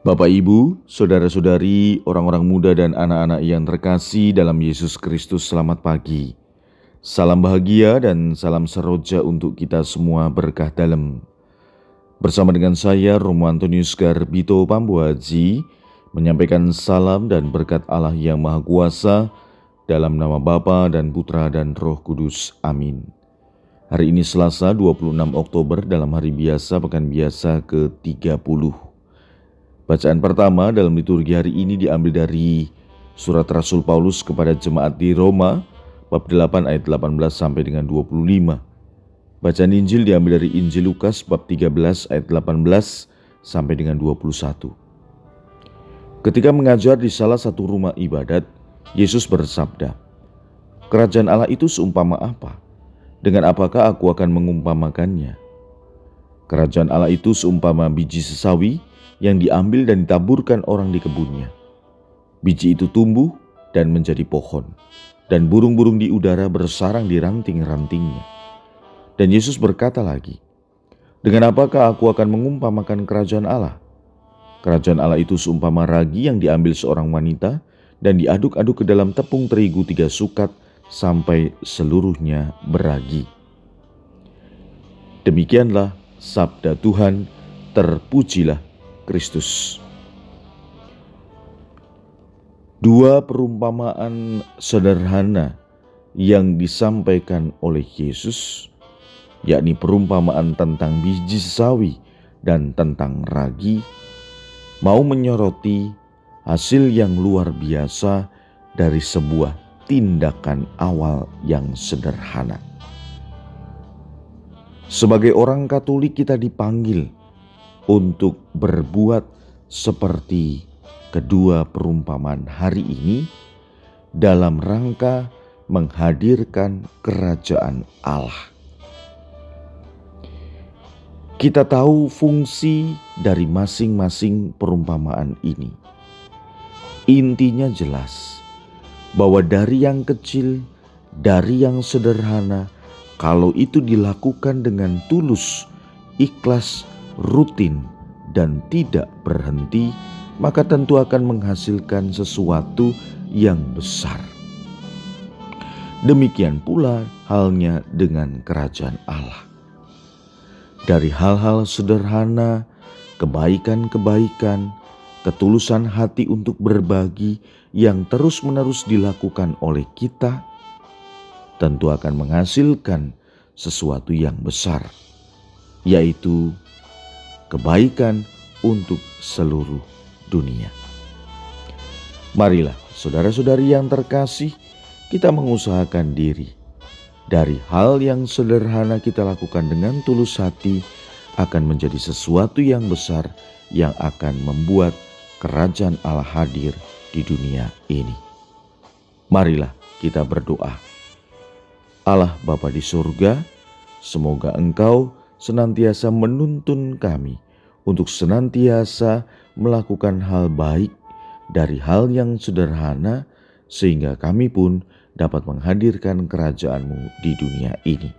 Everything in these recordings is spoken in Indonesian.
Bapak, Ibu, saudara-saudari, orang-orang muda, dan anak-anak yang terkasih dalam Yesus Kristus, selamat pagi. Salam bahagia dan salam seroja untuk kita semua berkah dalam. Bersama dengan saya, Romo Antonius Garbito Pambuaji, menyampaikan salam dan berkat Allah yang Maha Kuasa dalam nama Bapa dan Putra dan Roh Kudus. Amin. Hari ini Selasa 26 Oktober dalam hari biasa pekan biasa ke-30. Bacaan pertama dalam liturgi hari ini diambil dari surat Rasul Paulus kepada jemaat di Roma, bab 8 ayat 18 sampai dengan 25. Bacaan Injil diambil dari Injil Lukas bab 13 ayat 18 sampai dengan 21. Ketika mengajar di salah satu rumah ibadat, Yesus bersabda, Kerajaan Allah itu seumpama apa? Dengan apakah aku akan mengumpamakannya? Kerajaan Allah itu seumpama biji sesawi yang diambil dan ditaburkan orang di kebunnya. Biji itu tumbuh dan menjadi pohon, dan burung-burung di udara bersarang di ranting-rantingnya. Dan Yesus berkata lagi, Dengan apakah aku akan mengumpamakan kerajaan Allah? Kerajaan Allah itu seumpama ragi yang diambil seorang wanita dan diaduk-aduk ke dalam tepung terigu tiga sukat sampai seluruhnya beragi. Demikianlah sabda Tuhan, terpujilah Kristus. Dua perumpamaan sederhana yang disampaikan oleh Yesus, yakni perumpamaan tentang biji sawi dan tentang ragi, mau menyoroti hasil yang luar biasa dari sebuah tindakan awal yang sederhana. Sebagai orang Katolik, kita dipanggil untuk berbuat seperti kedua perumpamaan hari ini dalam rangka menghadirkan kerajaan Allah. Kita tahu fungsi dari masing-masing perumpamaan ini. Intinya jelas bahwa dari yang kecil, dari yang sederhana, kalau itu dilakukan dengan tulus, ikhlas, rutin, dan tidak berhenti, maka tentu akan menghasilkan sesuatu yang besar. Demikian pula halnya dengan kerajaan Allah. Dari hal-hal sederhana, kebaikan-kebaikan, ketulusan hati untuk berbagi yang terus-menerus dilakukan oleh kita, tentu akan menghasilkan sesuatu yang besar, yaitu kebaikan untuk seluruh dunia. Marilah, saudara-saudari yang terkasih, kita mengusahakan diri dari hal yang sederhana kita lakukan dengan tulus hati akan menjadi sesuatu yang besar yang akan membuat kerajaan Allah hadir di dunia ini. Marilah kita berdoa. Allah Bapa di surga, semoga Engkau senantiasa menuntun kami untuk senantiasa melakukan hal baik dari hal yang sederhana sehingga kami pun dapat menghadirkan kerajaanmu di dunia ini.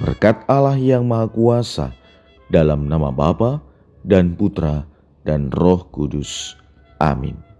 Berkat Allah yang Maha Kuasa dalam nama Bapa dan Putra dan Roh Kudus. Amin.